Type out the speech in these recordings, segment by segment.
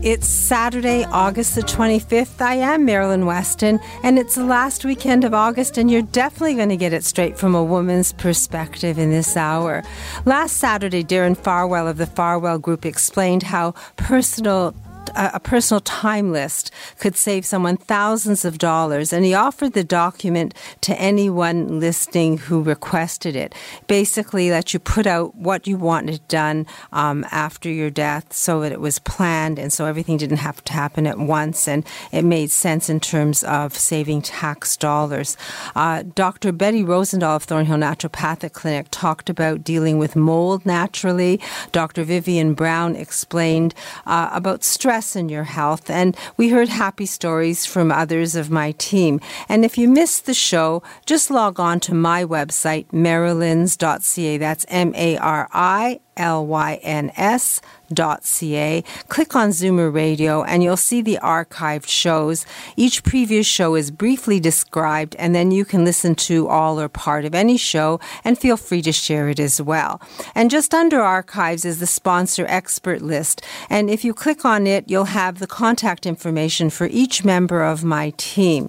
It's Saturday, August the 25th. I am Marilyn Weston, and it's the last weekend of August, and you're definitely going to get it straight from a woman's perspective in this hour. Last Saturday, Darren Farwell of the Farwell Group explained how personal a personal time list could save someone thousands of dollars, and he offered the document to anyone listening who requested it. Basically, that you put out what you wanted done um, after your death, so that it was planned, and so everything didn't have to happen at once, and it made sense in terms of saving tax dollars. Uh, Dr. Betty Rosendahl of Thornhill Naturopathic Clinic talked about dealing with mold naturally. Dr. Vivian Brown explained uh, about stress stress in your health. And we heard happy stories from others of my team. And if you missed the show, just log on to my website, marilyns.ca. That's M A R I L Y N S dot ca. Click on Zoomer Radio and you'll see the archived shows. Each previous show is briefly described and then you can listen to all or part of any show and feel free to share it as well. And just under archives is the sponsor expert list. And if you click on it, you'll have the contact information for each member of my team.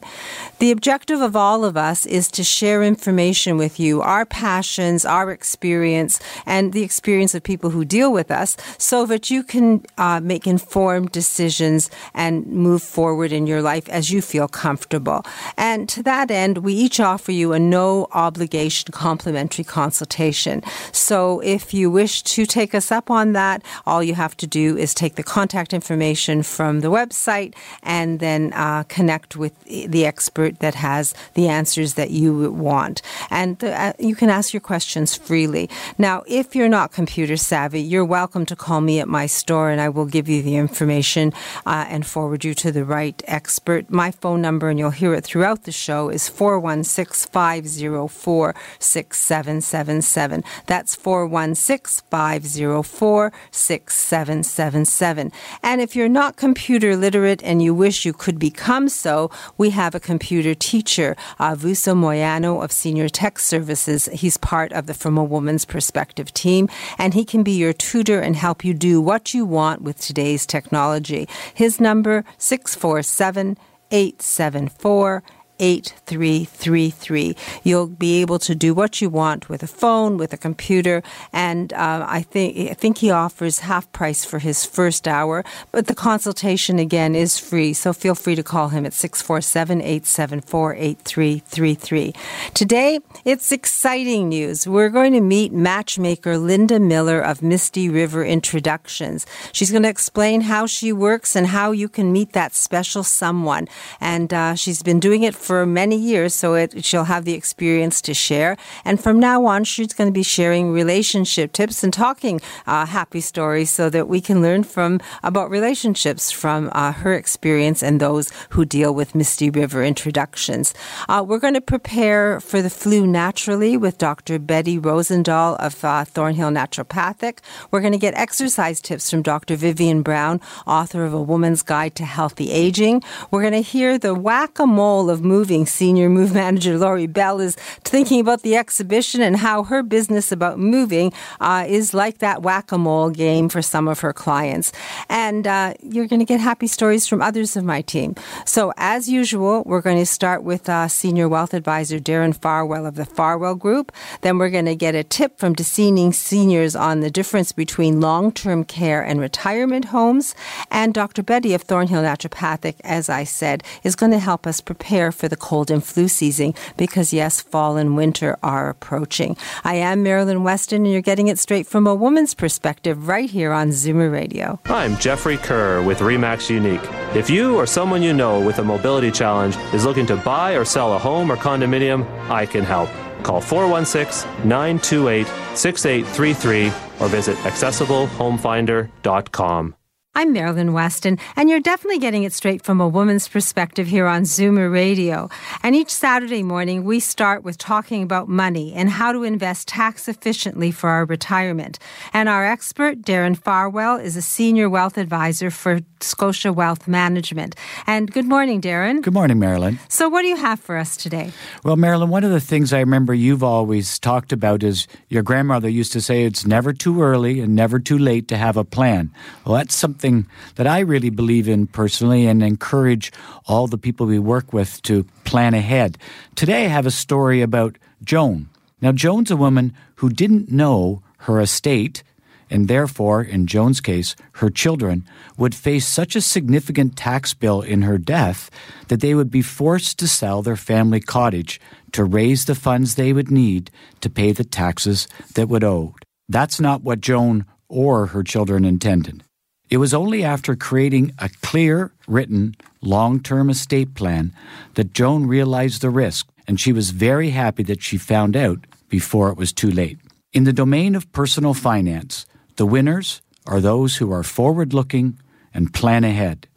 The objective of all of us is to share information with you, our passions, our experience, and the experience of people who deal with us so that you can uh, make informed decisions and move forward in your life as you feel comfortable. And to that end, we each offer you a no obligation complimentary consultation. So if you wish to take us up on that, all you have to do is take the contact information from the website and then uh, connect with the expert that has the answers that you want. And uh, you can ask your questions freely. Now, if you're not computer savvy, you're welcome to call me at my store and I will give you the information uh, and forward you to the right expert. My phone number, and you'll hear it throughout the show, is 416 504 6777. That's 416 504 6777. And if you're not computer literate and you wish you could become so, we have a computer teacher, uh, Vuso Moyano of Senior Tech Services. He's part of the From a Woman's Perspective team, and he can be your tutor and help you do what you want with today's technology. His number 647 874 8333. You'll be able to do what you want with a phone, with a computer, and uh, I think I think he offers half price for his first hour, but the consultation again is free, so feel free to call him at 647-874-8333. Today, it's exciting news. We're going to meet matchmaker Linda Miller of Misty River Introductions. She's going to explain how she works and how you can meet that special someone, and uh, she's been doing it for many years, so it, she'll have the experience to share. And from now on, she's going to be sharing relationship tips and talking uh, happy stories so that we can learn from about relationships from uh, her experience and those who deal with Misty River introductions. Uh, we're going to prepare for the flu naturally with Dr. Betty Rosendahl of uh, Thornhill Naturopathic. We're going to get exercise tips from Dr. Vivian Brown, author of A Woman's Guide to Healthy Aging. We're going to hear the whack a mole of moving. Senior Move Manager Lori Bell is thinking about the exhibition and how her business about moving uh, is like that whack a mole game for some of her clients. And uh, you're going to get happy stories from others of my team. So, as usual, we're going to start with uh, Senior Wealth Advisor Darren Farwell of the Farwell Group. Then we're going to get a tip from Discerning Seniors on the difference between long term care and retirement homes. And Dr. Betty of Thornhill Naturopathic, as I said, is going to help us prepare for the cold and flu season because, yes, fall and winter are approaching. I am Marilyn Weston, and you're getting it straight from a woman's perspective right here on Zoomer Radio. I'm Jeffrey Kerr with REMAX Unique. If you or someone you know with a mobility challenge is looking to buy or sell a home or condominium, I can help. Call 416 928 6833 or visit accessiblehomefinder.com. I'm Marilyn Weston, and you're definitely getting it straight from a woman's perspective here on Zoomer Radio. And each Saturday morning, we start with talking about money and how to invest tax efficiently for our retirement. And our expert, Darren Farwell, is a senior wealth advisor for Scotia Wealth Management. And good morning, Darren. Good morning, Marilyn. So, what do you have for us today? Well, Marilyn, one of the things I remember you've always talked about is your grandmother used to say it's never too early and never too late to have a plan. Well, that's something something that I really believe in personally and encourage all the people we work with to plan ahead. Today I have a story about Joan. Now, Joan's a woman who didn't know her estate and therefore, in Joan's case, her children, would face such a significant tax bill in her death that they would be forced to sell their family cottage to raise the funds they would need to pay the taxes that would owe. That's not what Joan or her children intended. It was only after creating a clear, written, long term estate plan that Joan realized the risk, and she was very happy that she found out before it was too late. In the domain of personal finance, the winners are those who are forward looking and plan ahead.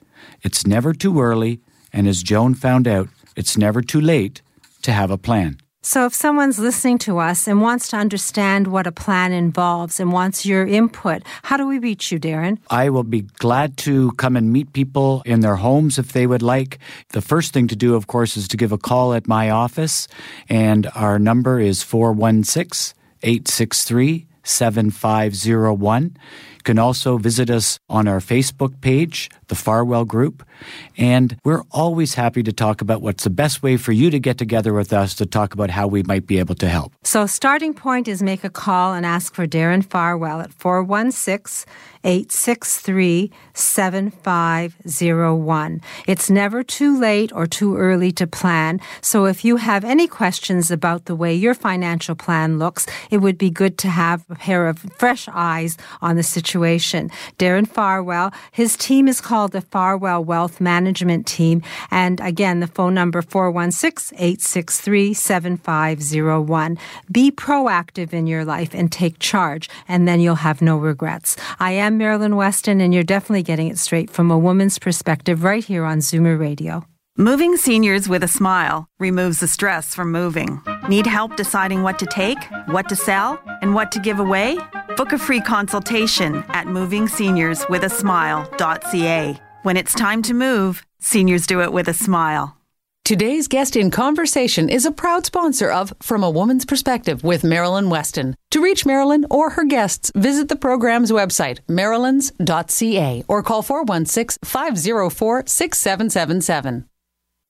It's never too early, and as Joan found out, it's never too late to have a plan. So, if someone's listening to us and wants to understand what a plan involves and wants your input, how do we reach you, Darren? I will be glad to come and meet people in their homes if they would like. The first thing to do, of course, is to give a call at my office, and our number is 416 863 7501. You can also visit us on our Facebook page, the Farwell Group, and we're always happy to talk about what's the best way for you to get together with us to talk about how we might be able to help. So, starting point is make a call and ask for Darren Farwell at 416 863 7501. It's never too late or too early to plan. So if you have any questions about the way your financial plan looks, it would be good to have a pair of fresh eyes on the situation. Darren Farwell, his team is called the Farwell Wealth Management Team. And again, the phone number 416 863 7501. Be proactive in your life and take charge, and then you'll have no regrets. I am Marilyn Weston, and you're definitely getting it straight from a woman's perspective right here on Zoomer Radio. Moving seniors with a smile removes the stress from moving. Need help deciding what to take, what to sell, and what to give away? Book a free consultation at movingseniorswithasmile.ca. When it's time to move, seniors do it with a smile. Today's guest in conversation is a proud sponsor of From a Woman's Perspective with Marilyn Weston. To reach Marilyn or her guests, visit the program's website, marilyns.ca, or call 416 504 6777.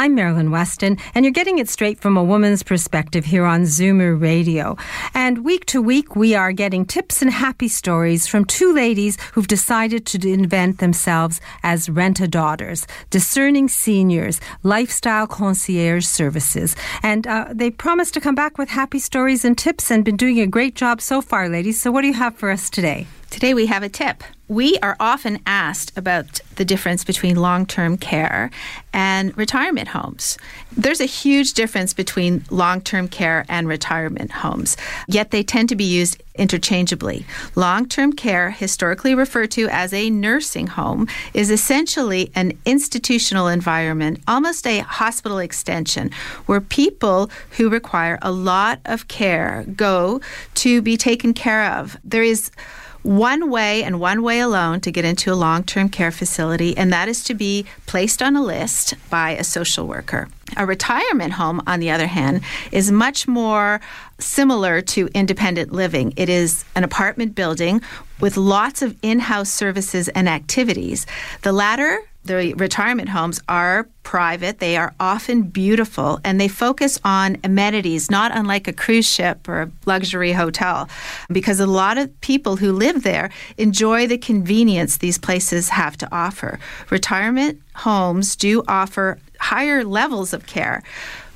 I'm Marilyn Weston, and you're getting it straight from a woman's perspective here on Zoomer Radio. And week to week, we are getting tips and happy stories from two ladies who've decided to invent themselves as rent-a-daughters, discerning seniors, lifestyle concierge services. And uh, they promised to come back with happy stories and tips and been doing a great job so far, ladies. So what do you have for us today? Today we have a tip. We are often asked about the difference between long term care and retirement homes. There's a huge difference between long term care and retirement homes, yet they tend to be used interchangeably. Long term care, historically referred to as a nursing home, is essentially an institutional environment, almost a hospital extension, where people who require a lot of care go to be taken care of. There is one way and one way alone to get into a long term care facility, and that is to be placed on a list by a social worker. A retirement home, on the other hand, is much more similar to independent living. It is an apartment building with lots of in house services and activities. The latter the retirement homes are private. They are often beautiful and they focus on amenities, not unlike a cruise ship or a luxury hotel, because a lot of people who live there enjoy the convenience these places have to offer. Retirement homes do offer higher levels of care,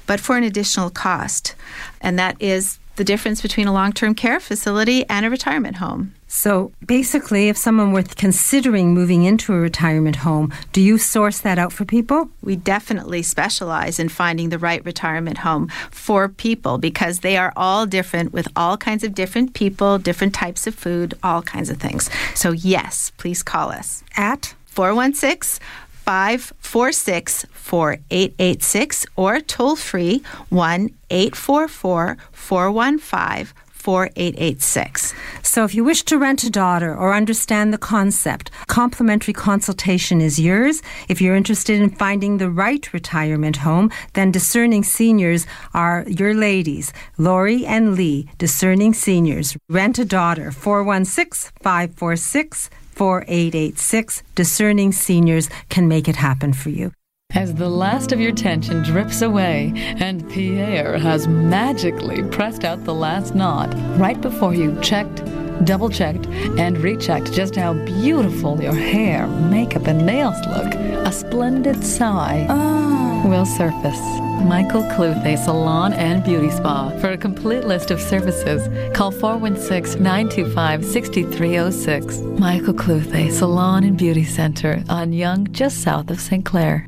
but for an additional cost. And that is the difference between a long term care facility and a retirement home. So basically, if someone were considering moving into a retirement home, do you source that out for people? We definitely specialize in finding the right retirement home for people because they are all different with all kinds of different people, different types of food, all kinds of things. So, yes, please call us at 416 546 4886 or toll free 1 844 415 4886. So, if you wish to rent a daughter or understand the concept, complimentary consultation is yours. If you're interested in finding the right retirement home, then Discerning Seniors are your ladies, Lori and Lee, Discerning Seniors. Rent a daughter, 416 546 4886. Discerning Seniors can make it happen for you. As the last of your tension drips away and Pierre has magically pressed out the last knot right before you checked, double checked, and rechecked just how beautiful your hair, makeup, and nails look, a splendid sigh oh. Surface. Michael Cluthe Salon and Beauty Spa. For a complete list of services, call 416 925 6306. Michael Cluthe Salon and Beauty Center on Yonge, just south of St. Clair.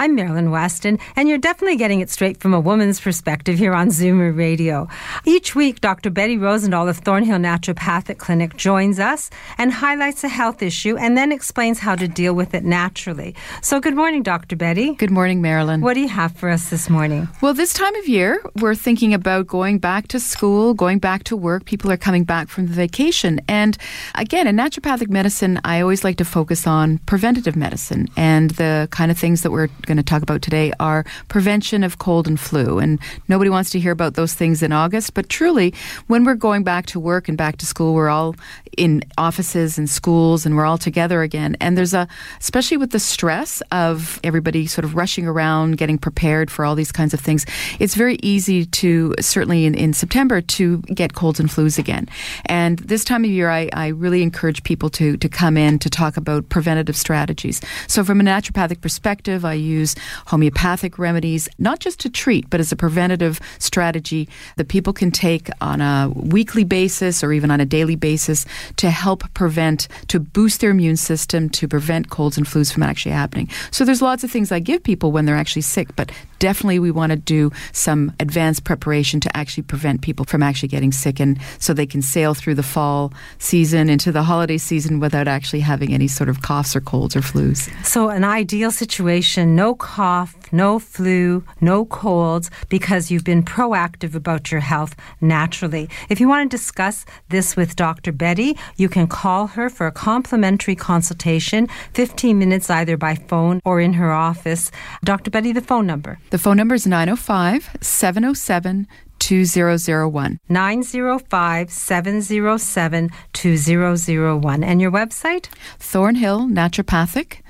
I'm Marilyn Weston, and you're definitely getting it straight from a woman's perspective here on Zoomer Radio. Each week, Dr. Betty Rosendahl of Thornhill Naturopathic Clinic joins us and highlights a health issue and then explains how to deal with it naturally. So, good morning, Dr. Betty. Good morning, Marilyn. What do you have for us this morning? Well, this time of year, we're thinking about going back to school, going back to work. People are coming back from the vacation. And again, in naturopathic medicine, I always like to focus on preventative medicine and the kind of things that we're going to talk about today are prevention of cold and flu. And nobody wants to hear about those things in August, but truly, when we're going back to work and back to school, we're all in offices and schools and we're all together again. And there's a, especially with the stress of everybody sort of rushing around, getting prepared for all these kinds of things, it's very easy to, certainly in, in September, to get colds and flus again. And this time of year, I, I really encourage people to, to come in to talk about preventative strategies. So, from a naturopathic perspective, I use use homeopathic remedies, not just to treat, but as a preventative strategy that people can take on a weekly basis or even on a daily basis to help prevent, to boost their immune system, to prevent colds and flus from actually happening. So there's lots of things I give people when they're actually sick, but definitely we want to do some advanced preparation to actually prevent people from actually getting sick and so they can sail through the fall season into the holiday season without actually having any sort of coughs or colds or flus. So an ideal situation, no cough, no flu, no colds, because you've been proactive about your health naturally. If you want to discuss this with Dr. Betty, you can call her for a complimentary consultation, 15 minutes either by phone or in her office. Dr. Betty, the phone number. The phone number is 905 707 2001. 905 707 2001. And your website? Thornhill Naturopathic.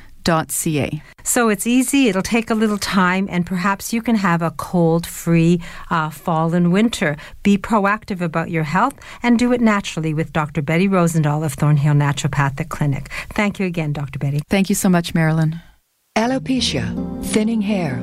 So it's easy, it'll take a little time, and perhaps you can have a cold free uh, fall and winter. Be proactive about your health and do it naturally with Dr. Betty Rosendahl of Thornhill Naturopathic Clinic. Thank you again, Dr. Betty. Thank you so much, Marilyn. Alopecia, thinning hair,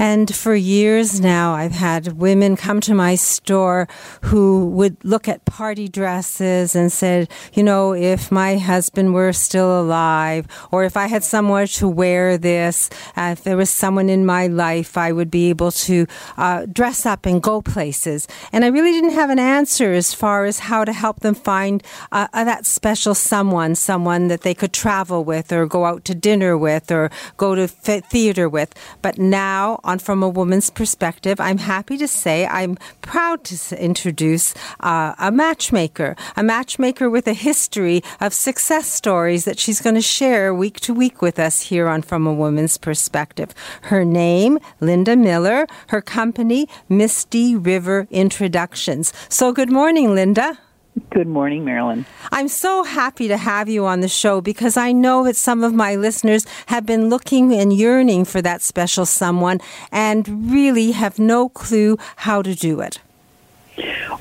And for years now, I've had women come to my store who would look at party dresses and said, you know, if my husband were still alive, or if I had somewhere to wear this, uh, if there was someone in my life, I would be able to uh, dress up and go places. And I really didn't have an answer as far as how to help them find uh, uh that special someone, someone that they could travel with, or go out to dinner with, or go to theater with. But now, on From a Woman's Perspective. I'm happy to say I'm proud to introduce uh, a matchmaker, a matchmaker with a history of success stories that she's going to share week to week with us here on From a Woman's Perspective. Her name, Linda Miller, her company, Misty River Introductions. So, good morning, Linda. Good morning, Marilyn. I'm so happy to have you on the show because I know that some of my listeners have been looking and yearning for that special someone and really have no clue how to do it.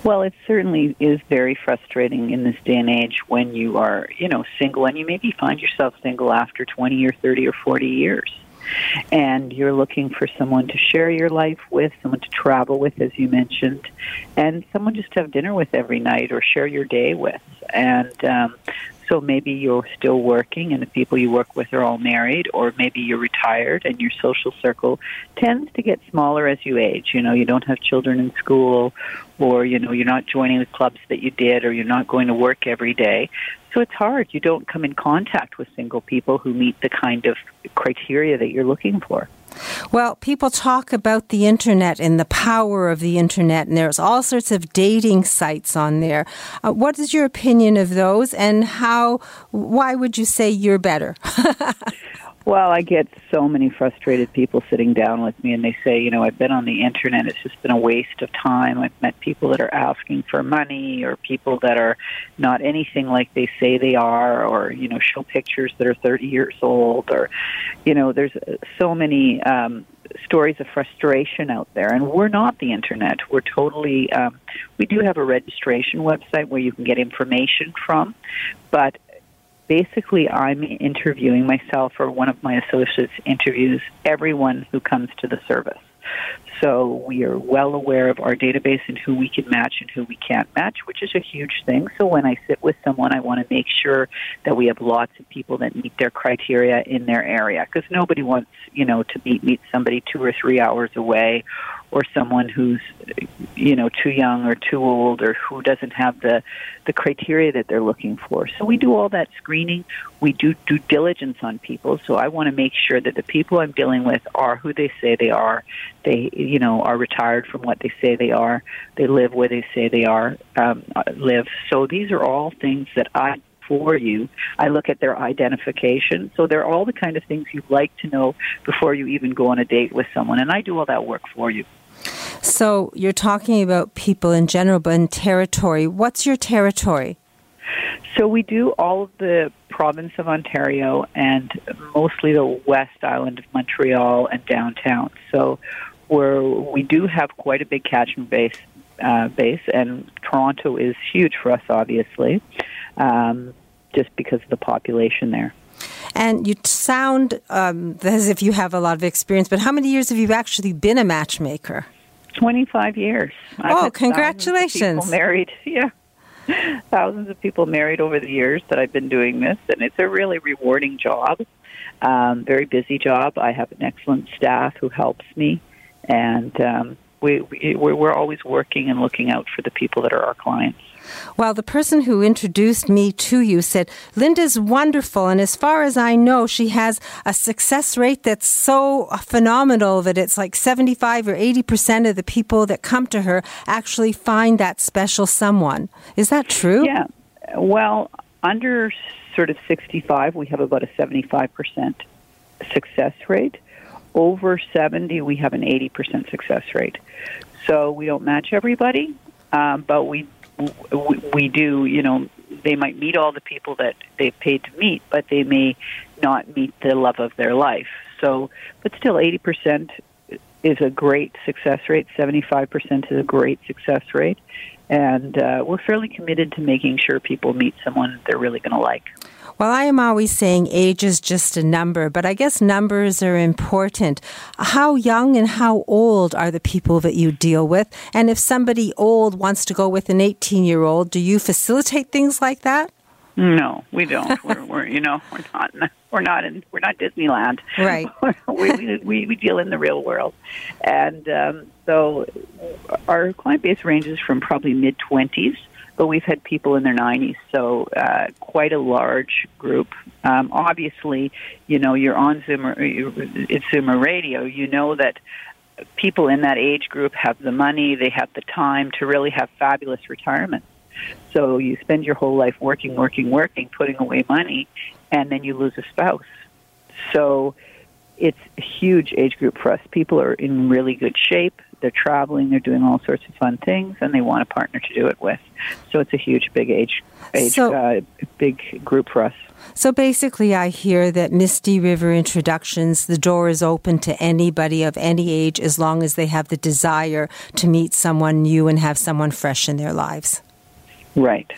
Well, it certainly is very frustrating in this day and age when you are, you know, single and you maybe find yourself single after 20 or 30 or 40 years and you're looking for someone to share your life with, someone to travel with, as you mentioned, and someone just to have dinner with every night or share your day with. And um, so maybe you're still working and the people you work with are all married, or maybe you're retired and your social circle tends to get smaller as you age. You know, you don't have children in school, or, you know, you're not joining the clubs that you did, or you're not going to work every day. So it's hard. You don't come in contact with single people who meet the kind of criteria that you're looking for. Well, people talk about the internet and the power of the internet, and there's all sorts of dating sites on there. Uh, what is your opinion of those, and how? Why would you say you're better? Well, I get so many frustrated people sitting down with me and they say, you know, I've been on the internet, it's just been a waste of time. I've met people that are asking for money or people that are not anything like they say they are or, you know, show pictures that are 30 years old or, you know, there's so many um, stories of frustration out there. And we're not the internet. We're totally, um, we do have a registration website where you can get information from, but basically I'm interviewing myself or one of my associates interviews everyone who comes to the service. So we are well aware of our database and who we can match and who we can't match, which is a huge thing. So when I sit with someone, I want to make sure that we have lots of people that meet their criteria in their area because nobody wants, you know, to meet meet somebody two or three hours away or someone who's you know too young or too old or who doesn't have the the criteria that they're looking for so we do all that screening we do due diligence on people so i want to make sure that the people i'm dealing with are who they say they are they you know are retired from what they say they are they live where they say they are um, live so these are all things that i for you. I look at their identification. So they're all the kind of things you'd like to know before you even go on a date with someone. And I do all that work for you. So you're talking about people in general, but in territory. What's your territory? So we do all of the province of Ontario and mostly the West Island of Montreal and downtown. So where we do have quite a big catchment base, uh, base, and Toronto is huge for us, obviously, um, just because of the population there. And you sound um, as if you have a lot of experience, but how many years have you actually been a matchmaker? 25 years. I've oh, congratulations. married, yeah. Thousands of people married over the years that I've been doing this, and it's a really rewarding job. Um, very busy job. I have an excellent staff who helps me, and um, we, we we're always working and looking out for the people that are our clients. Well, the person who introduced me to you said, Linda's wonderful. And as far as I know, she has a success rate that's so phenomenal that it's like 75 or 80% of the people that come to her actually find that special someone. Is that true? Yeah. Well, under sort of 65, we have about a 75% success rate. Over 70, we have an 80% success rate. So we don't match everybody, um, but we we, do, you know, they might meet all the people that they've paid to meet, but they may not meet the love of their life. So, but still, 80% is a great success rate. 75% is a great success rate. And uh, we're fairly committed to making sure people meet someone they're really going to like. Well, I am always saying age is just a number, but I guess numbers are important. How young and how old are the people that you deal with? And if somebody old wants to go with an 18 year old, do you facilitate things like that? No, we don't. we're, we're, you know, we're not. We're not in. We're not Disneyland. Right. we, we we deal in the real world, and um, so our client base ranges from probably mid twenties but we've had people in their 90s, so uh, quite a large group. Um, obviously, you know, you're on Zoomer, it's Zoomer Radio. You know that people in that age group have the money, they have the time to really have fabulous retirement. So you spend your whole life working, working, working, putting away money, and then you lose a spouse. So it's a huge age group for us. People are in really good shape. They're traveling. They're doing all sorts of fun things, and they want a partner to do it with. So it's a huge, big age, age, so, uh, big group for us. So basically, I hear that Misty River Introductions, the door is open to anybody of any age as long as they have the desire to meet someone new and have someone fresh in their lives. Right.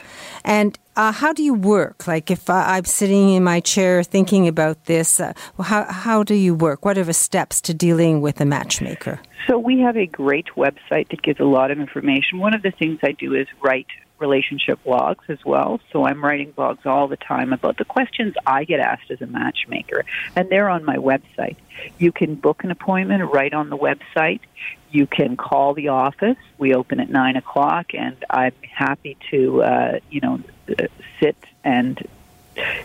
And uh, how do you work? Like if uh, I'm sitting in my chair thinking about this, uh, how, how do you work? What are the steps to dealing with a matchmaker? So we have a great website that gives a lot of information. One of the things I do is write relationship blogs as well. So I'm writing blogs all the time about the questions I get asked as a matchmaker, and they're on my website. You can book an appointment right on the website. You can call the office. We open at nine o'clock, and I'm happy to, uh, you know, sit and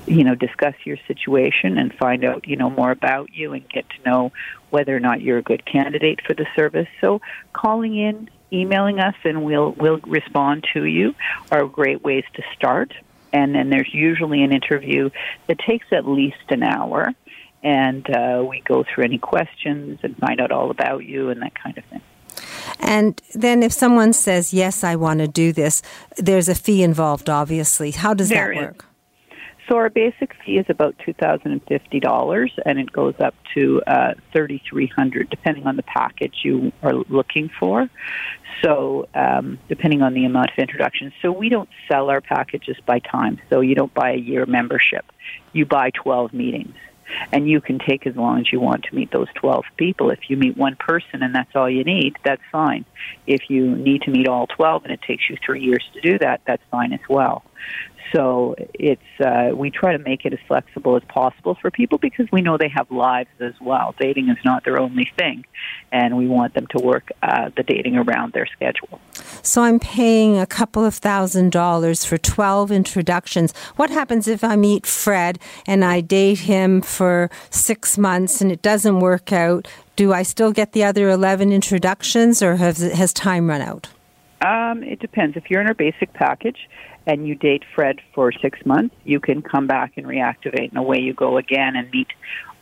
you know discuss your situation and find out you know more about you and get to know whether or not you're a good candidate for the service so calling in emailing us and we'll we'll respond to you are great ways to start and then there's usually an interview that takes at least an hour and uh, we go through any questions and find out all about you and that kind of thing. And then if someone says, yes, I want to do this, there's a fee involved, obviously. How does there that work? So our basic fee is about two thousand and it goes up to uh, thirty three hundred, depending on the package you are looking for. So um, depending on the amount of introductions. So we don't sell our packages by time. So you don't buy a year membership; you buy twelve meetings and you can take as long as you want to meet those 12 people. If you meet one person and that's all you need, that's fine. If you need to meet all 12 and it takes you three years to do that, that's fine as well. So it's uh, we try to make it as flexible as possible for people because we know they have lives as well. Dating is not their only thing, and we want them to work uh, the dating around their schedule. So I'm paying a couple of thousand dollars for 12 introductions. What happens if I meet Fred and I date him for six months and it doesn't work out? Do I still get the other 11 introductions, or has, has time run out? Um, it depends. If you're in our basic package and you date Fred for six months, you can come back and reactivate, and away you go again and meet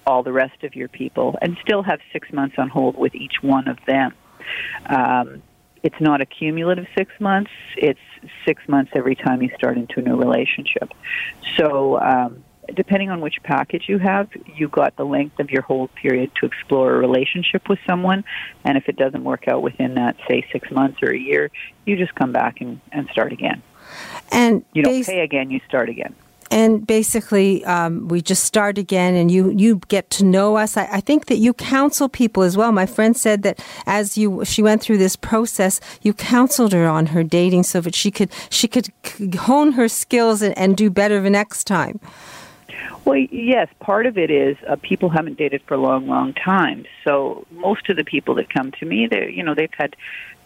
all the rest of your people, and still have six months on hold with each one of them. Um, it's not a cumulative six months; it's six months every time you start into a new relationship. So. Um, depending on which package you have, you got the length of your hold period to explore a relationship with someone. And if it doesn't work out within that, say, six months or a year, you just come back and, and start again. And you don't bas- pay again; you start again. And basically, um, we just start again, and you you get to know us. I, I, think that you counsel people as well. My friend said that as you she went through this process, you counseled her on her dating so that she could she could hone her skills and, and do better the next time. Well, yes, part of it is uh, people haven't dated for a long, long time. So most of the people that come to me, they you know they've had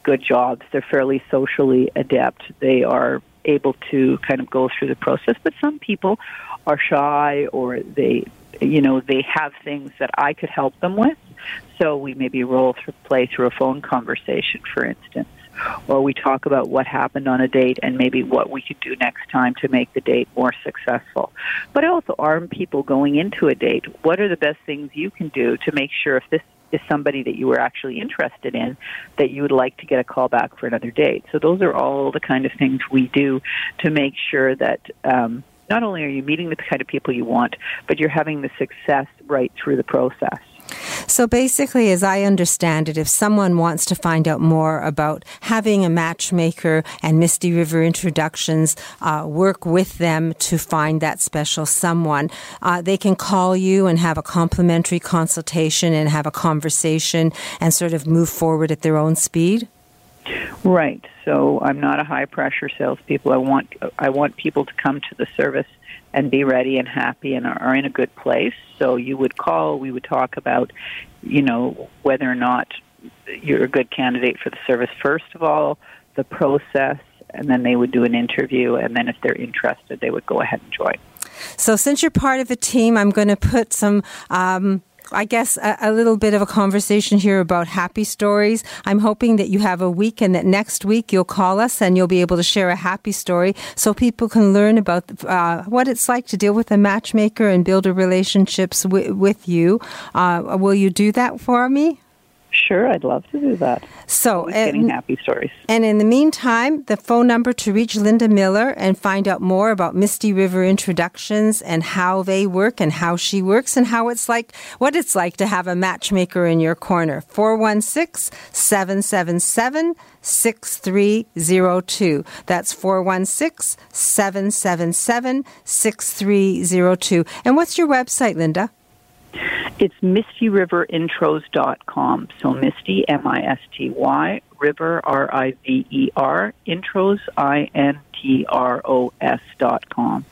good jobs. They're fairly socially adept. They are able to kind of go through the process. But some people are shy or they, you know, they have things that I could help them with. So we maybe roll through, play through a phone conversation, for instance, or we talk about what happened on a date and maybe what we could do next time to make the date more successful. But I also arm people going into a date. What are the best things you can do to make sure if this is somebody that you were actually interested in that you would like to get a call back for another date. So those are all the kind of things we do to make sure that um, not only are you meeting the kind of people you want, but you're having the success right through the process. So basically, as I understand it, if someone wants to find out more about having a matchmaker and Misty River introductions, uh, work with them to find that special someone, uh, they can call you and have a complimentary consultation and have a conversation and sort of move forward at their own speed. Right. So I'm not a high pressure salespeople. I want I want people to come to the service and be ready and happy and are, in a good place. So you would call, we would talk about, you know, whether or not you're a good candidate for the service first of all, the process, and then they would do an interview, and then if they're interested, they would go ahead and join. So, since you're part of a team, I'm going to put some um, I guess, a, a, little bit of a conversation here about happy stories. I'm hoping that you have a week and that next week you'll call us and you'll be able to share a happy story so people can learn about uh, what it's like to deal with a matchmaker and build a relationships w- with you. Uh, will you do that for me? Sure, I'd love to do that. So, and, getting happy stories. And in the meantime, the phone number to reach Linda Miller and find out more about Misty River introductions and how they work and how she works and how it's like, what it's like to have a matchmaker in your corner. 416 777 6302. That's 416 777 6302. And what's your website, Linda? It's mistyriverinTros.com. So Misty, M-I-S-T-Y, River, R-I-V-E-R, intros, I-N-T-R-O-S dot com.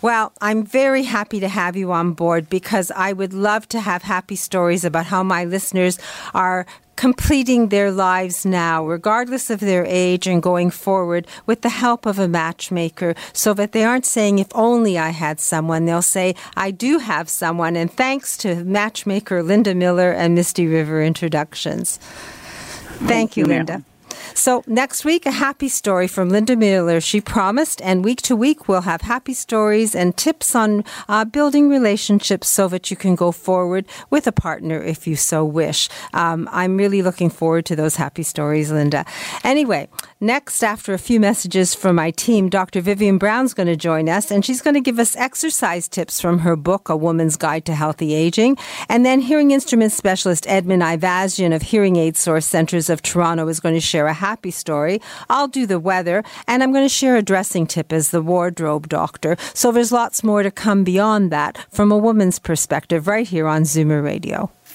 Well, I'm very happy to have you on board because I would love to have happy stories about how my listeners are completing their lives now, regardless of their age and going forward with the help of a matchmaker so that they aren't saying, if only I had someone. They'll say, I do have someone. And thanks to matchmaker Linda Miller and Misty River Introductions. Thank you, Linda. So next week, a happy story from Linda Miller. She promised, and week to week, we'll have happy stories and tips on uh, building relationships so that you can go forward with a partner if you so wish. Um, I'm really looking forward to those happy stories, Linda. Anyway, next, after a few messages from my team, Dr. Vivian Brown's going to join us, and she's going to give us exercise tips from her book, A Woman's Guide to Healthy Aging. And then hearing instrument specialist Edmund Ivazian of Hearing Aid Source Centers of Toronto is going to share a happy story. I'll do the weather, and I'm going to share a dressing tip as the wardrobe doctor. So there's lots more to come beyond that from a woman's perspective right here on Zoomer Radio.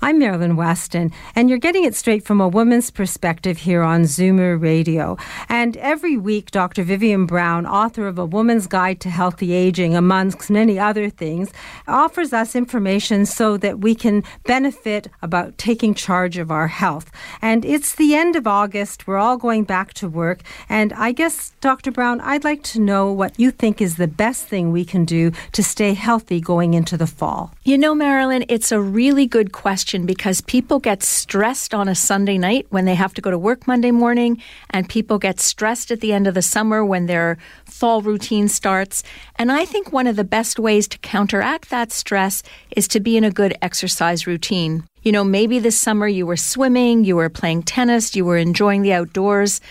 I'm Marilyn Weston, and you're getting it straight from a woman's perspective here on Zoomer Radio. And every week, Dr. Vivian Brown, author of A Woman's Guide to Healthy Aging, amongst many other things, offers us information so that we can benefit about taking charge of our health. And it's the end of August. We're all going back to work. And I guess, Dr. Brown, I'd like to know what you think is the best thing we can do to stay healthy going into the fall. You know, Marilyn, it's a really good question question because people get stressed on a Sunday night when they have to go to work Monday morning, and people get stressed at the end of the summer when their fall routine starts. And I think one of the best ways to counteract that stress is to be in a good exercise routine. You know, maybe this summer you were swimming, you were playing tennis, you were enjoying the outdoors.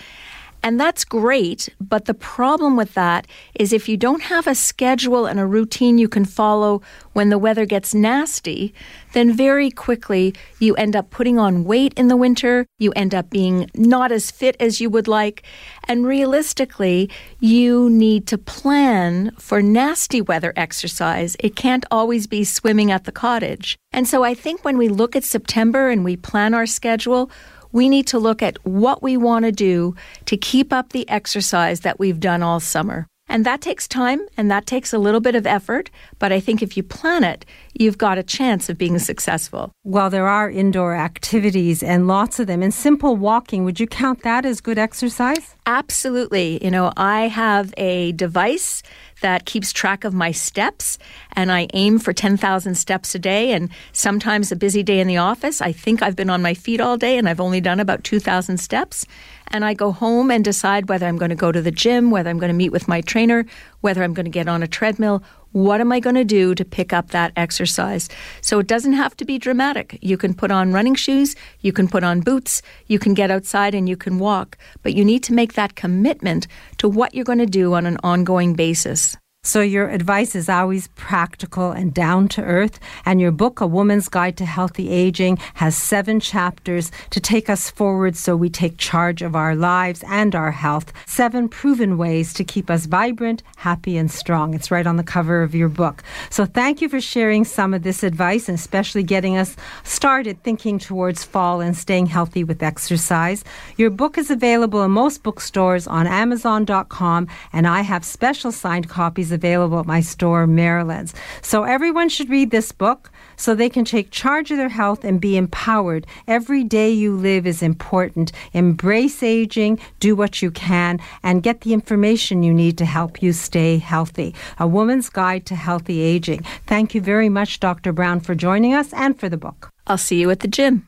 And that's great, but the problem with that is if you don't have a schedule and a routine you can follow when the weather gets nasty, then very quickly you end up putting on weight in the winter, you end up being not as fit as you would like, and realistically, you need to plan for nasty weather exercise. It can't always be swimming at the cottage. And so I think when we look at September and we plan our schedule, we need to look at what we want to do to keep up the exercise that we've done all summer. And that takes time and that takes a little bit of effort, but I think if you plan it, you've got a chance of being successful. Well, there are indoor activities and lots of them. And simple walking, would you count that as good exercise? Absolutely. You know, I have a device that keeps track of my steps, and I aim for 10,000 steps a day. And sometimes a busy day in the office, I think I've been on my feet all day and I've only done about 2,000 steps. And I go home and decide whether I'm going to go to the gym, whether I'm going to meet with my trainer, whether I'm going to get on a treadmill, what am I going to do to pick up that exercise? So it doesn't have to be dramatic. You can put on running shoes, you can put on boots, you can get outside and you can walk, but you need to make that commitment to what you're going to do on an ongoing basis. So your advice is always practical and down to earth. And your book, A Woman's Guide to Healthy Aging, has seven chapters to take us forward so we take charge of our lives and our health. Seven proven ways to keep us vibrant, happy, and strong. It's right on the cover of your book. So thank you for sharing some of this advice and especially getting us started thinking towards fall and staying healthy with exercise. Your book is available in most bookstores on Amazon.com, and I have special signed copies available at my store, Marilyn's. So everyone should read this book so they can take charge of their health and be empowered. Every day you live is important. Embrace aging, do what you can, and get the information you need to help you stay healthy. A Woman's Guide to Healthy Aging. Thank you very much, Dr. Brown, for joining us and for the book. I'll see you at the gym.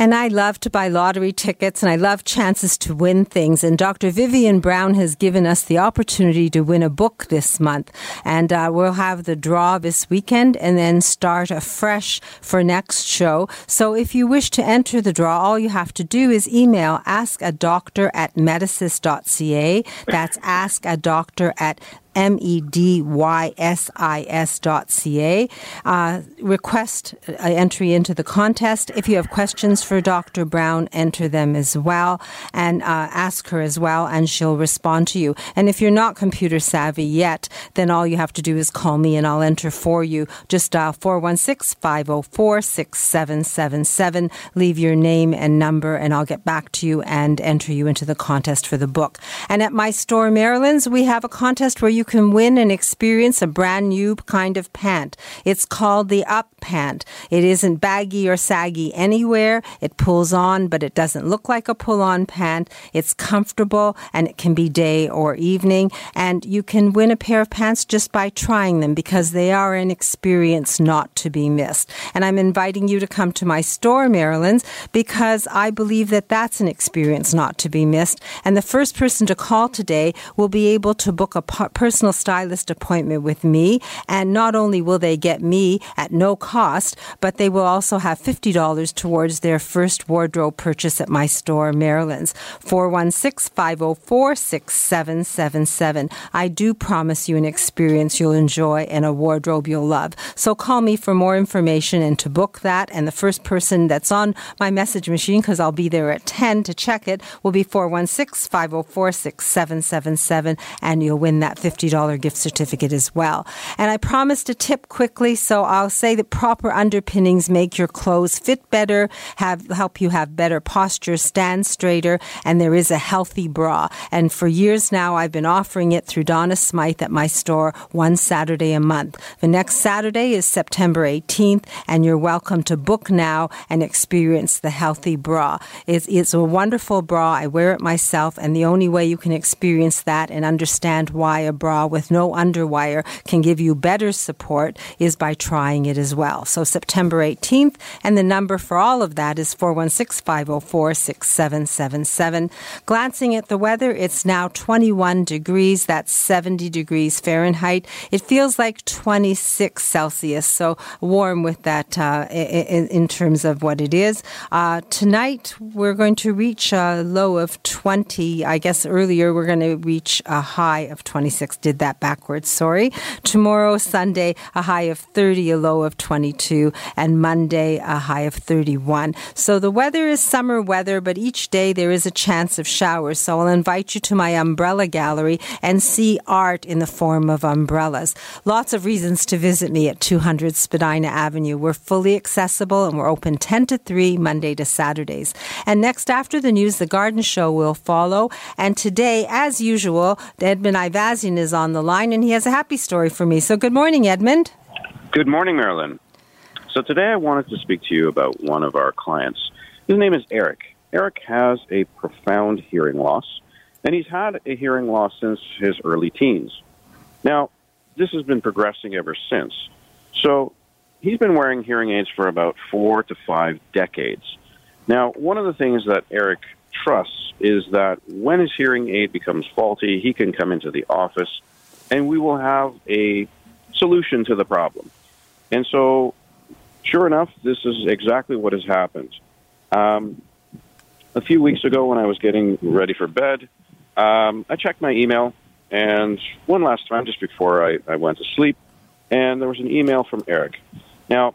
And I love to buy lottery tickets and I love chances to win things. And Dr. Vivian Brown has given us the opportunity to win a book this month. And uh, we'll have the draw this weekend and then start afresh for next show. So if you wish to enter the draw, all you have to do is email ask a doctor at medysis.ca. That's ask a doctor at M E D Y S I S dot C A. Uh, request uh, entry into the contest. If you have questions for Dr. Brown, enter them as well and uh, ask her as well, and she'll respond to you. And if you're not computer savvy yet, then all you have to do is call me and I'll enter for you. Just dial 416 504 6777. Leave your name and number, and I'll get back to you and enter you into the contest for the book. And at my store, Marilyn's, we have a contest where you can win and experience a brand new kind of pant. It's called the Up Pant. It isn't baggy or saggy anywhere. It pulls on, but it doesn't look like a pull on pant. It's comfortable and it can be day or evening. And you can win a pair of pants just by trying them because they are an experience not to be missed. And I'm inviting you to come to my store, Marilyn's, because I believe that that's an experience not to be missed. And the first person to call today will be able to book a personal stylist appointment with me. And not only will they get me at no cost, but they will also have $50 towards their first wardrobe purchase at my store, Marilyn's. 416 504 6777. I do promise you an experience you'll enjoy and a wardrobe you'll love. So call me for more information and to book that. And the first person that's on my message machine, because I'll be there at 10 to check it, will be 416 504 6777. And you'll win that $50 gift certificate as well. And I promised a tip quickly, so I'll say that proper underpinnings make your clothes fit better, have help you have better posture, stand straighter, and there is a healthy bra. And for years now, I've been offering it through Donna Smythe at my store one Saturday a month. The next Saturday is September 18th, and you're welcome to book now and experience the healthy bra. It's, it's a wonderful bra. I wear it myself, and the only way you can experience that and understand why a bra with no underwire can give you better support is by trying it as well. So September 18th, and the number for all of that is 416 504 6777. Glancing at the weather, it's now 21 degrees. That's 70 degrees Fahrenheit. It feels like 26 Celsius, so warm with that uh, in, in, terms of what it is. Uh, tonight, we're going to reach a low of 20. I guess earlier we're going to reach a high of 26. Did that backwards, sorry. Tomorrow, Sunday, a high of 30, a low of 22, and Monday, a high of 31. So the weather is summer weather, but each day there is a chance of showers. So I'll invite you to my umbrella gallery and see art in the form of umbrellas. Lots of reasons to visit me at 200 Spadina Avenue. We're fully accessible and we're open 10 to 3 Monday to Saturdays. And next after the news, the garden show will follow. And today, as usual, Edmund Ivazian is on the line and he has a happy story for me. So good morning, Edmund. Good morning, Marilyn. So today I wanted to speak to you about one of our clients. His name is Eric. Eric has a profound hearing loss, and he's had a hearing loss since his early teens. Now, this has been progressing ever since. So he's been wearing hearing aids for about four to five decades. Now, one of the things that Eric trusts is that when his hearing aid becomes faulty, he can come into the office and we will have a solution to the problem. And so, sure enough, this is exactly what has happened. Um, a few weeks ago, when I was getting ready for bed, um, I checked my email, and one last time just before I, I went to sleep, and there was an email from Eric. Now,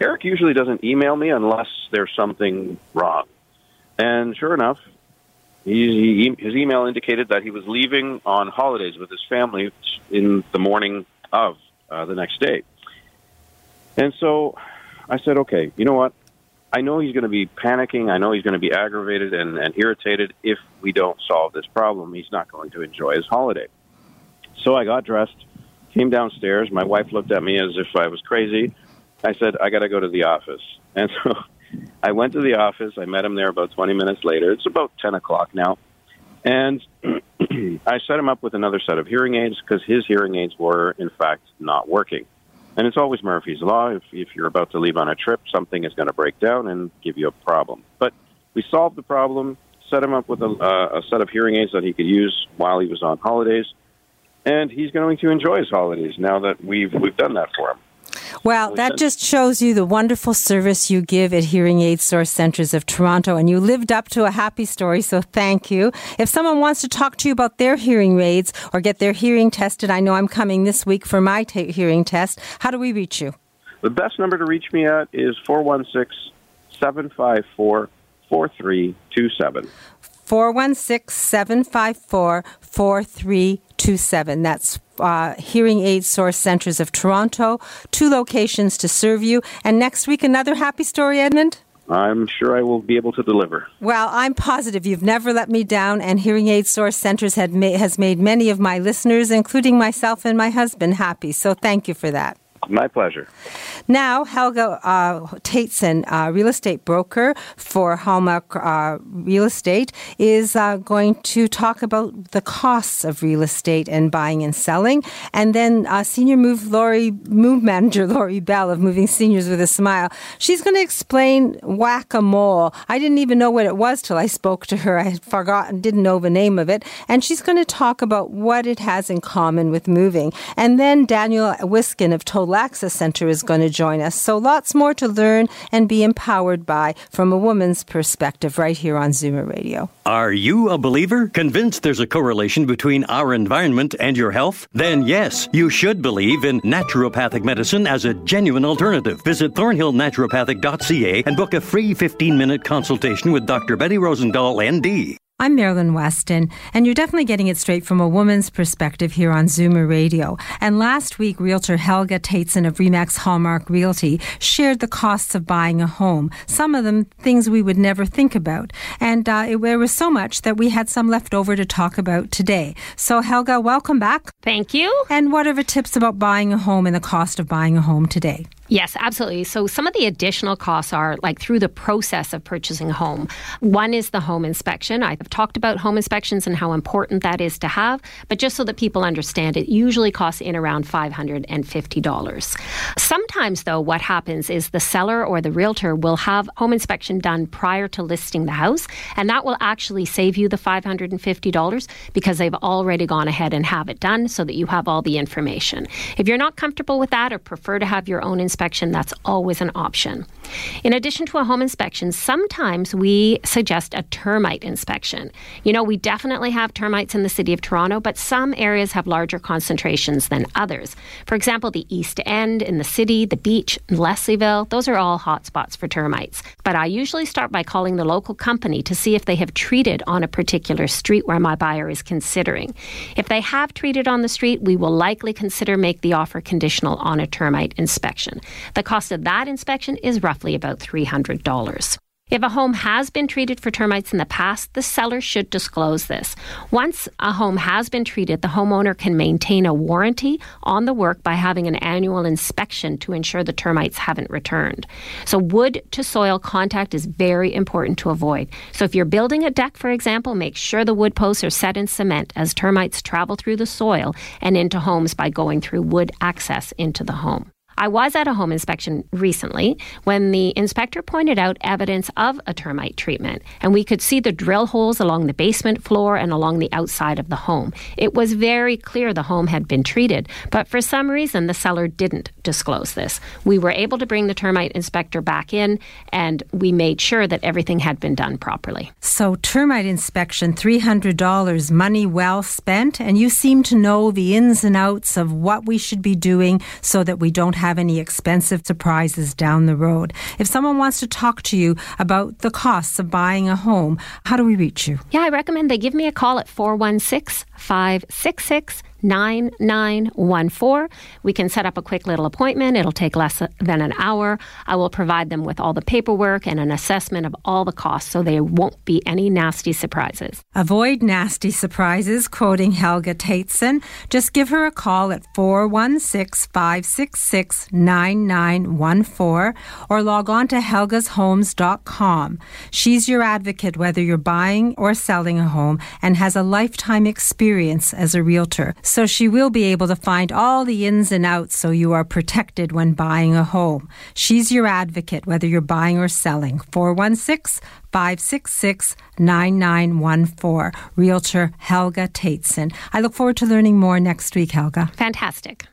Eric usually doesn't email me unless there's something wrong. And sure enough, he, he, his email indicated that he was leaving on holidays with his family in the morning of uh, the next day. And so I said, okay, you know what? I know he's going to be panicking. I know he's going to be aggravated and, and irritated if we don't solve this problem. He's not going to enjoy his holiday. So I got dressed, came downstairs. My wife looked at me as if I was crazy. I said, I got to go to the office. And so I went to the office. I met him there about 20 minutes later. It's about 10 o'clock now. And I set him up with another set of hearing aids because his hearing aids were, in fact, not working. And it's always Murphy's Law. If, if you're about to leave on a trip, something is going to break down and give you a problem. But we solved the problem, set him up with a, uh, a set of hearing aids that he could use while he was on holidays. And he's going to enjoy his holidays now that we've, we've done that for him. Well, that just shows you the wonderful service you give at Hearing Aid Source Centers of Toronto, and you lived up to a happy story, so thank you. If someone wants to talk to you about their hearing aids or get their hearing tested, I know I'm coming this week for my t- hearing test. How do we reach you? The best number to reach me at is 416 754 4327. 416 754 4327. That's uh, Hearing Aid Source Centers of Toronto. Two locations to serve you. And next week, another happy story, Edmund? I'm sure I will be able to deliver. Well, I'm positive you've never let me down, and Hearing Aid Source Centers had ma- has made many of my listeners, including myself and my husband, happy. So thank you for that. My pleasure. Now, Helga uh, Tateson, uh, real estate broker for Hallmark uh, Real Estate, is uh, going to talk about the costs of real estate and buying and selling. And then uh, senior move Lori, move manager Lori Bell of Moving Seniors with a Smile, she's going to explain whack a mole. I didn't even know what it was till I spoke to her. I had forgotten, didn't know the name of it. And she's going to talk about what it has in common with moving. And then Daniel Wiskin of Total Access Center is going to join us. So lots more to learn and be empowered by from a woman's perspective right here on Zoomer Radio. Are you a believer? Convinced there's a correlation between our environment and your health? Then yes, you should believe in naturopathic medicine as a genuine alternative. Visit thornhillnaturopathic.ca and book a free 15-minute consultation with Dr. Betty Rosendahl, ND. I'm Marilyn Weston, and you're definitely getting it straight from a woman's perspective here on Zoomer Radio. And last week, realtor Helga Tateson of Remax Hallmark Realty shared the costs of buying a home. Some of them things we would never think about. And uh, it, there was so much that we had some left over to talk about today. So, Helga, welcome back. Thank you. And what are the tips about buying a home and the cost of buying a home today? Yes, absolutely. So some of the additional costs are like through the process of purchasing a home. One is the home inspection. I've talked about home inspections and how important that is to have, but just so that people understand, it usually costs in around $550. Sometimes, though, what happens is the seller or the realtor will have home inspection done prior to listing the house, and that will actually save you the $550 because they've already gone ahead and have it done so that you have all the information. If you're not comfortable with that or prefer to have your own inspection, that's always an option. In addition to a home inspection, sometimes we suggest a termite inspection. You know, we definitely have termites in the city of Toronto, but some areas have larger concentrations than others. For example, the East End in the city, the beach, Leslieville, those are all hotspots for termites. But I usually start by calling the local company to see if they have treated on a particular street where my buyer is considering. If they have treated on the street, we will likely consider make the offer conditional on a termite inspection. The cost of that inspection is roughly about $300. If a home has been treated for termites in the past, the seller should disclose this. Once a home has been treated, the homeowner can maintain a warranty on the work by having an annual inspection to ensure the termites haven't returned. So, wood to soil contact is very important to avoid. So, if you're building a deck, for example, make sure the wood posts are set in cement as termites travel through the soil and into homes by going through wood access into the home. I was at a home inspection recently when the inspector pointed out evidence of a termite treatment, and we could see the drill holes along the basement floor and along the outside of the home. It was very clear the home had been treated, but for some reason the seller didn't disclose this. We were able to bring the termite inspector back in, and we made sure that everything had been done properly. So, termite inspection, $300, money well spent, and you seem to know the ins and outs of what we should be doing so that we don't have any expensive surprises down the road. If someone wants to talk to you about the costs of buying a home, how do we reach you? Yeah, I recommend they give me a call at 416 566 9914. We can set up a quick little appointment. It'll take less than an hour. I will provide them with all the paperwork and an assessment of all the costs so there won't be any nasty surprises. Avoid nasty surprises, quoting Helga Tateson. Just give her a call at 416 566 9914 or log on to helgashomes.com. She's your advocate whether you're buying or selling a home and has a lifetime experience as a realtor so she will be able to find all the ins and outs so you are protected when buying a home. She's your advocate whether you're buying or selling. 416 566 9914. Realtor Helga Tateson. I look forward to learning more next week, Helga. Fantastic.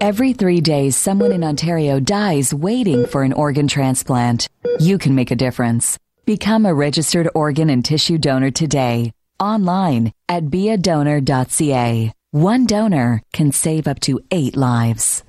Every three days, someone in Ontario dies waiting for an organ transplant. You can make a difference. Become a registered organ and tissue donor today. Online at beadonor.ca. One donor can save up to eight lives.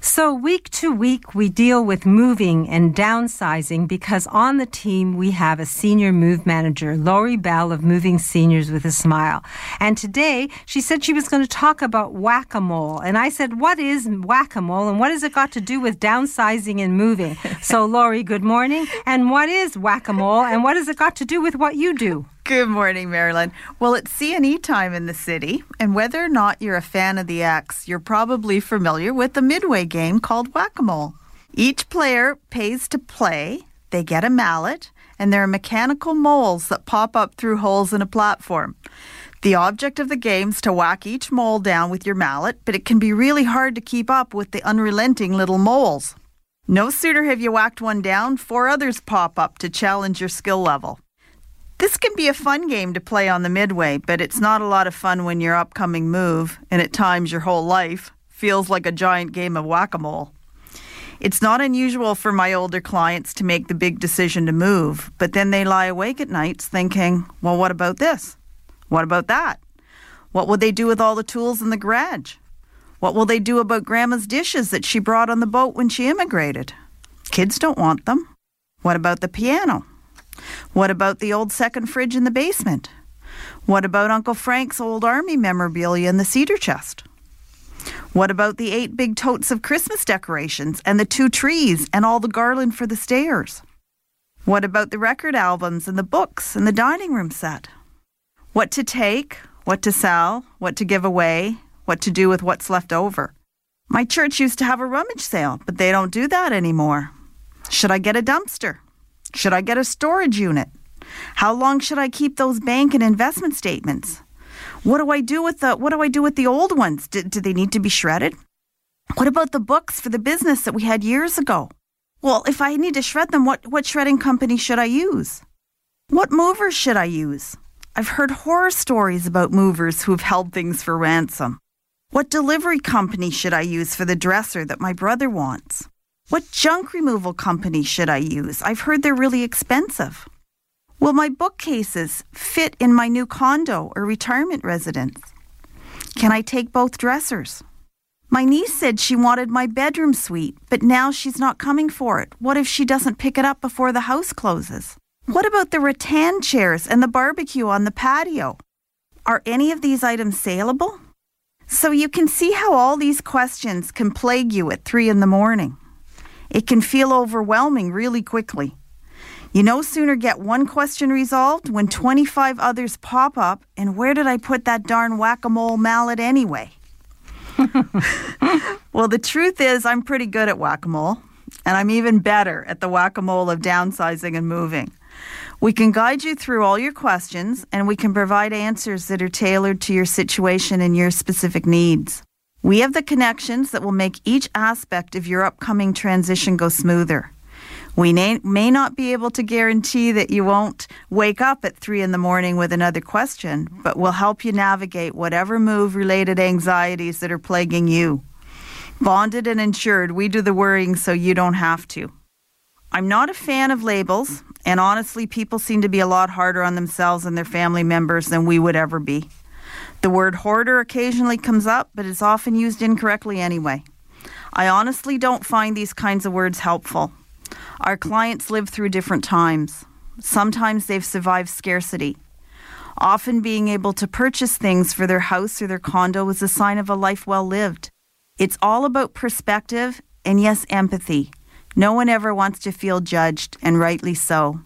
So, week to week, we deal with moving and downsizing because on the team we have a senior move manager, Lori Bell of Moving Seniors with a Smile. And today she said she was going to talk about whack a mole. And I said, What is whack a mole and what has it got to do with downsizing and moving? so, Lori, good morning. And what is whack a mole and what has it got to do with what you do? Good morning, Marilyn. Well, it's CNE time in the city, and whether or not you're a fan of the X, you're probably familiar with the midway game called Whack-A-Mole. Each player pays to play, they get a mallet, and there are mechanical moles that pop up through holes in a platform. The object of the game is to whack each mole down with your mallet, but it can be really hard to keep up with the unrelenting little moles. No sooner have you whacked one down, four others pop up to challenge your skill level. This can be a fun game to play on the midway, but it's not a lot of fun when your upcoming move, and at times your whole life, feels like a giant game of whack a mole. It's not unusual for my older clients to make the big decision to move, but then they lie awake at nights thinking, well, what about this? What about that? What will they do with all the tools in the garage? What will they do about Grandma's dishes that she brought on the boat when she immigrated? Kids don't want them. What about the piano? What about the old second fridge in the basement? What about Uncle Frank's old army memorabilia in the cedar chest? What about the eight big totes of Christmas decorations and the two trees and all the garland for the stairs? What about the record albums and the books and the dining room set? What to take, what to sell, what to give away, what to do with what's left over. My church used to have a rummage sale, but they don't do that anymore. Should I get a dumpster? Should I get a storage unit? How long should I keep those bank and investment statements? What do I do with the what do I do with the old ones? Do, do they need to be shredded? What about the books for the business that we had years ago? Well, if I need to shred them, what, what shredding company should I use? What movers should I use? I've heard horror stories about movers who've held things for ransom. What delivery company should I use for the dresser that my brother wants? What junk removal company should I use? I've heard they're really expensive. Will my bookcases fit in my new condo or retirement residence? Can I take both dressers? My niece said she wanted my bedroom suite, but now she's not coming for it. What if she doesn't pick it up before the house closes? What about the rattan chairs and the barbecue on the patio? Are any of these items saleable? So you can see how all these questions can plague you at three in the morning. It can feel overwhelming really quickly. You no sooner get one question resolved when 25 others pop up, and where did I put that darn whack a mole mallet anyway? well, the truth is, I'm pretty good at whack a mole, and I'm even better at the whack a mole of downsizing and moving. We can guide you through all your questions, and we can provide answers that are tailored to your situation and your specific needs. We have the connections that will make each aspect of your upcoming transition go smoother. We may, may not be able to guarantee that you won't wake up at three in the morning with another question, but we'll help you navigate whatever move related anxieties that are plaguing you. Bonded and insured, we do the worrying so you don't have to. I'm not a fan of labels, and honestly, people seem to be a lot harder on themselves and their family members than we would ever be. The word hoarder occasionally comes up, but it's often used incorrectly anyway. I honestly don't find these kinds of words helpful. Our clients live through different times. Sometimes they've survived scarcity. Often being able to purchase things for their house or their condo is a sign of a life well lived. It's all about perspective and, yes, empathy. No one ever wants to feel judged, and rightly so.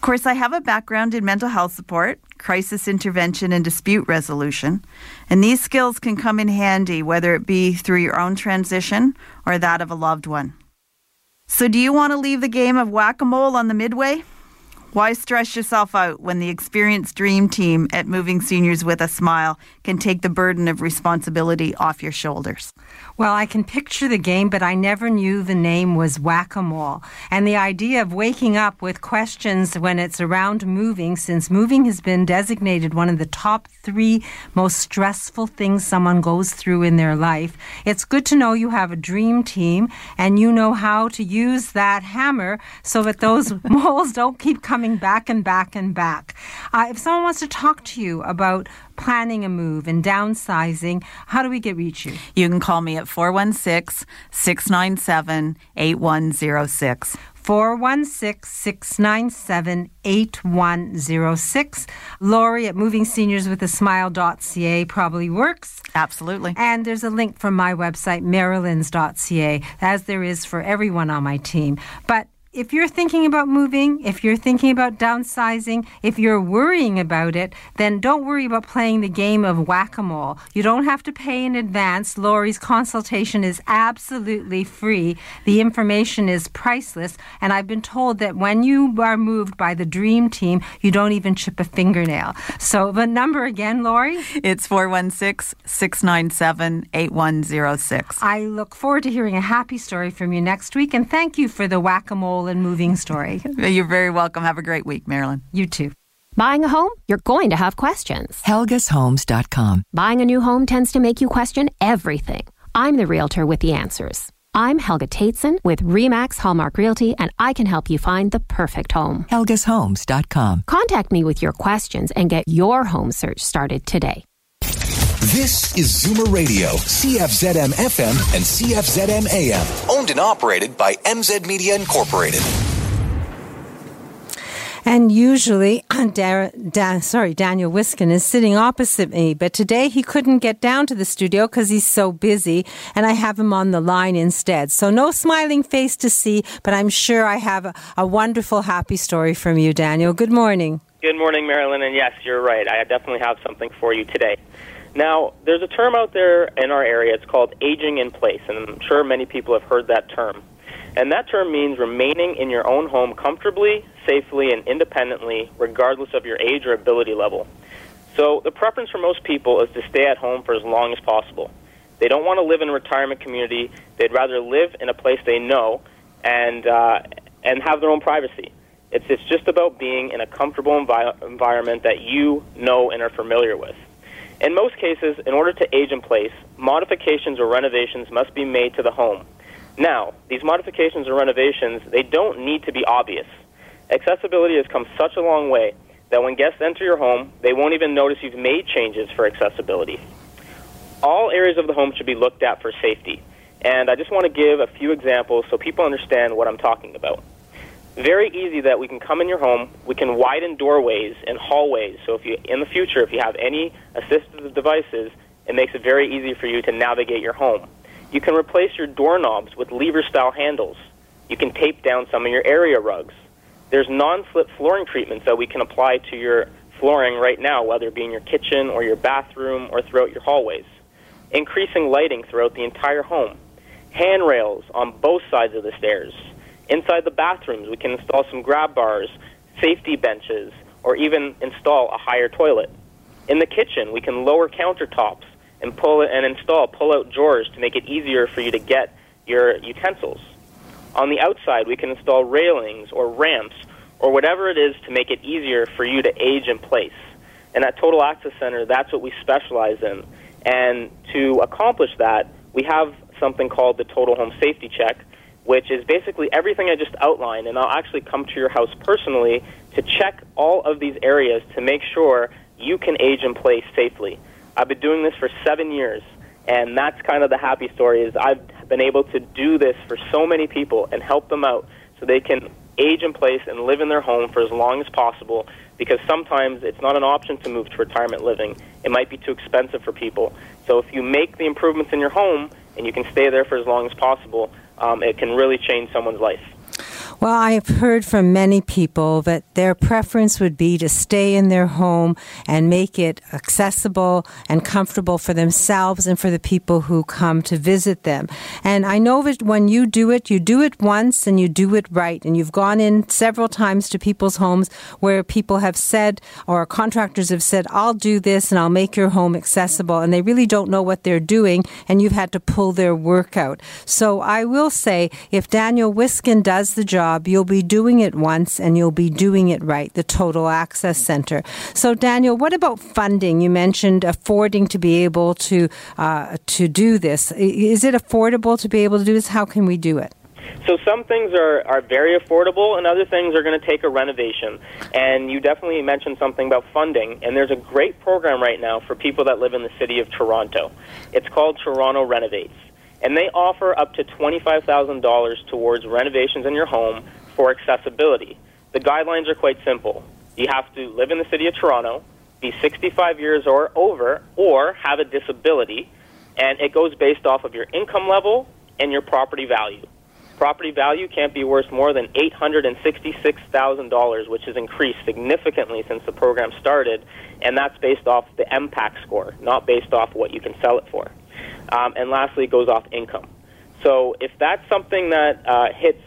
Of course, I have a background in mental health support, crisis intervention, and dispute resolution, and these skills can come in handy whether it be through your own transition or that of a loved one. So, do you want to leave the game of whack a mole on the midway? Why stress yourself out when the experienced dream team at Moving Seniors with a Smile can take the burden of responsibility off your shoulders? Well, I can picture the game, but I never knew the name was whack a mole. And the idea of waking up with questions when it's around moving, since moving has been designated one of the top three most stressful things someone goes through in their life, it's good to know you have a dream team and you know how to use that hammer so that those moles don't keep coming back and back and back. Uh, if someone wants to talk to you about planning a move and downsizing, how do we get reach you? You can call me at 416 697 8106. 416 697 8106. Lori at movingseniorswithasmile.ca probably works. Absolutely. And there's a link from my website, marilyns.ca, as there is for everyone on my team. But if you're thinking about moving, if you're thinking about downsizing, if you're worrying about it, then don't worry about playing the game of whack a mole. You don't have to pay in advance. Lori's consultation is absolutely free. The information is priceless. And I've been told that when you are moved by the dream team, you don't even chip a fingernail. So the number again, Lori? It's 416 697 8106. I look forward to hearing a happy story from you next week. And thank you for the whack a mole and moving story. You're very welcome. Have a great week, Marilyn. You too. Buying a home? You're going to have questions. HelgasHomes.com. Buying a new home tends to make you question everything. I'm the realtor with the answers. I'm Helga Tateson with Remax Hallmark Realty, and I can help you find the perfect home. HelgasHomes.com. Contact me with your questions and get your home search started today. This is Zoomer Radio, CFZM FM and CFZM AM, owned and operated by MZ Media Incorporated. And usually, Dar- Dan, sorry, Daniel Wiskin is sitting opposite me, but today he couldn't get down to the studio because he's so busy, and I have him on the line instead. So no smiling face to see, but I'm sure I have a, a wonderful, happy story from you, Daniel. Good morning. Good morning, Marilyn, and yes, you're right. I definitely have something for you today. Now, there's a term out there in our area. It's called aging in place, and I'm sure many people have heard that term. And that term means remaining in your own home comfortably, safely, and independently, regardless of your age or ability level. So, the preference for most people is to stay at home for as long as possible. They don't want to live in a retirement community. They'd rather live in a place they know and uh, and have their own privacy. It's it's just about being in a comfortable envi- environment that you know and are familiar with. In most cases, in order to age in place, modifications or renovations must be made to the home. Now, these modifications or renovations, they don't need to be obvious. Accessibility has come such a long way that when guests enter your home, they won't even notice you've made changes for accessibility. All areas of the home should be looked at for safety. And I just want to give a few examples so people understand what I'm talking about. Very easy that we can come in your home, we can widen doorways and hallways. So if you in the future if you have any assistive devices, it makes it very easy for you to navigate your home. You can replace your doorknobs with lever style handles. You can tape down some of your area rugs. There's non slip flooring treatments that we can apply to your flooring right now, whether it be in your kitchen or your bathroom or throughout your hallways. Increasing lighting throughout the entire home. Handrails on both sides of the stairs. Inside the bathrooms, we can install some grab bars, safety benches, or even install a higher toilet. In the kitchen, we can lower countertops and pull and install pull-out drawers to make it easier for you to get your utensils. On the outside, we can install railings or ramps or whatever it is to make it easier for you to age in place. And at Total Access Center, that's what we specialize in. And to accomplish that, we have something called the Total Home Safety Check, which is basically everything I just outlined. And I'll actually come to your house personally to check all of these areas to make sure you can age in place safely. I've been doing this for seven years, and that's kind of the happy story. Is I've been able to do this for so many people and help them out so they can age in place and live in their home for as long as possible because sometimes it's not an option to move to retirement living. It might be too expensive for people. So if you make the improvements in your home and you can stay there for as long as possible, um, it can really change someone's life. Well, I've heard from many people that their preference would be to stay in their home and make it accessible and comfortable for themselves and for the people who come to visit them. And I know that when you do it, you do it once and you do it right. And you've gone in several times to people's homes where people have said, or contractors have said, I'll do this and I'll make your home accessible. And they really don't know what they're doing, and you've had to pull their work out. So I will say, if Daniel Wiskin does the job, job, you'll be doing it once and you'll be doing it right, the Total Access Center. So, Daniel, what about funding? You mentioned affording to be able to, uh, to do this. Is it affordable to be able to do this? How can we do it? So some things are, are very affordable, and other things are going to take a renovation. And you definitely mentioned something about funding, and there's a great program right now for people that live in the city of Toronto. It's called Toronto Renovates and they offer up to $25,000 towards renovations in your home for accessibility. The guidelines are quite simple. You have to live in the city of Toronto, be 65 years or over, or have a disability, and it goes based off of your income level and your property value. Property value can't be worth more than $866,000, which has increased significantly since the program started, and that's based off the MPAC score, not based off what you can sell it for. Um, and lastly, it goes off income. So if that's something that uh, hits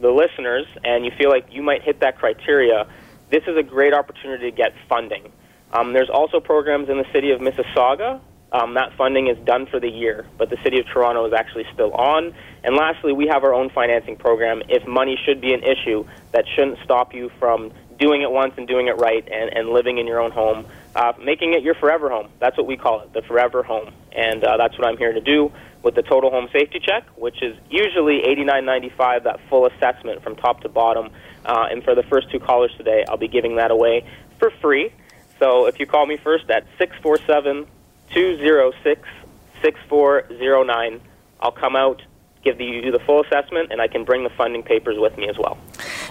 the listeners and you feel like you might hit that criteria, this is a great opportunity to get funding. Um, there's also programs in the city of Mississauga. Um, that funding is done for the year, but the city of Toronto is actually still on. And lastly, we have our own financing program. If money should be an issue, that shouldn't stop you from doing it once and doing it right and, and living in your own home, uh, making it your forever home. That's what we call it, the forever home. And uh, that's what I'm here to do with the total home safety check, which is usually $89.95, that full assessment from top to bottom. Uh, and for the first two callers today, I'll be giving that away for free. So if you call me first at 647 206 6409, I'll come out, give you the full assessment, and I can bring the funding papers with me as well.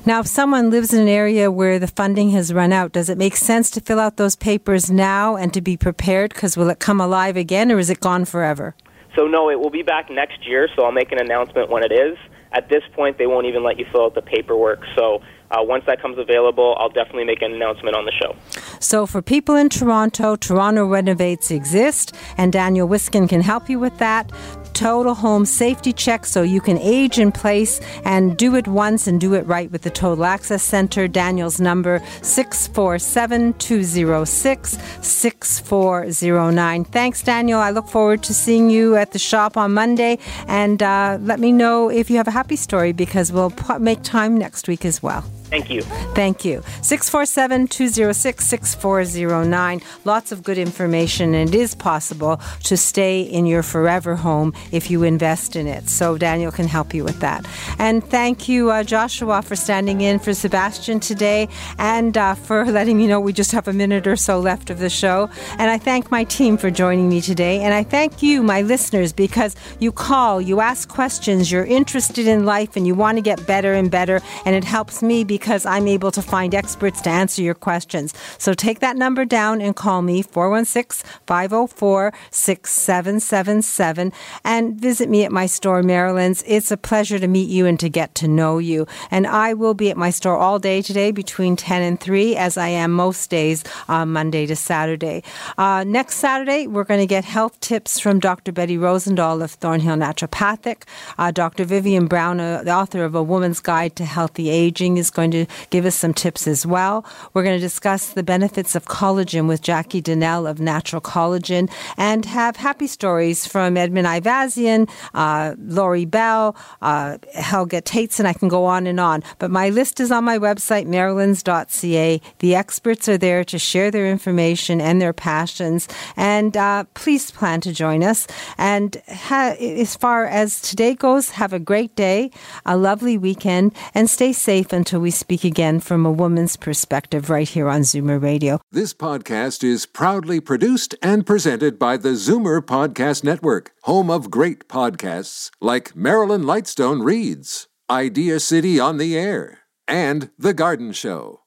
Now, if someone lives in an area where the funding has run out, does it make sense to fill out those papers now and to be prepared? Because will it come alive again, or is it gone forever? So, no, it will be back next year, so I'll make an announcement when it is. At this point, they won't even let you fill out the paperwork. So, uh, once that comes available, I'll definitely make an announcement on the show. So, for people in Toronto, Toronto Renovates exist, and Daniel Wiskin can help you with that total home safety check so you can age in place and do it once and do it right with the Total Access Center. Daniel's number 647 206 6409. Thanks, Daniel. I look forward to seeing you at the shop on Monday. And uh, let me know if you have a happy story because we'll make time next week as well. Thank you. Thank you. 647 206 6409. Lots of good information, and it is possible to stay in your forever home if you invest in it. So, Daniel can help you with that. And thank you, uh, Joshua, for standing in for Sebastian today and uh, for letting me know we just have a minute or so left of the show. And I thank my team for joining me today. And I thank you, my listeners, because you call, you ask questions, you're interested in life, and you want to get better and better. And it helps me be because I'm able to find experts to answer your questions. So take that number down and call me 416 504 6777. And visit me at my store, Marilyn's. It's a pleasure to meet you and to get to know you. And I will be at my store all day today between 10 and 3, as I am most days, uh, Monday to Saturday. Uh, next Saturday, we're going to get health tips from Dr. Betty Rosendahl of Thornhill Naturopathic. Uh, Dr. Vivian Brown, uh, the author of A Woman's Guide to Healthy Aging, is going to give us some tips as well. We're going to discuss the benefits of collagen with Jackie Donnell of Natural Collagen and have happy stories from Edmund Ivazian, uh, Lori Bell, uh, Helga Tates, and I can go on and on. But my list is on my website, marilyns.ca. The experts are there to share their information and their passions. And uh, please plan to join us. And ha- as far as today goes, have a great day, a lovely weekend, and stay safe until we speak again from a woman's perspective right here on Zoomer Radio. This podcast is proudly produced and presented by the Zoomer Podcast Network, home of great podcasts like Marilyn Lightstone Reads, Idea City on the Air, and The Garden Show.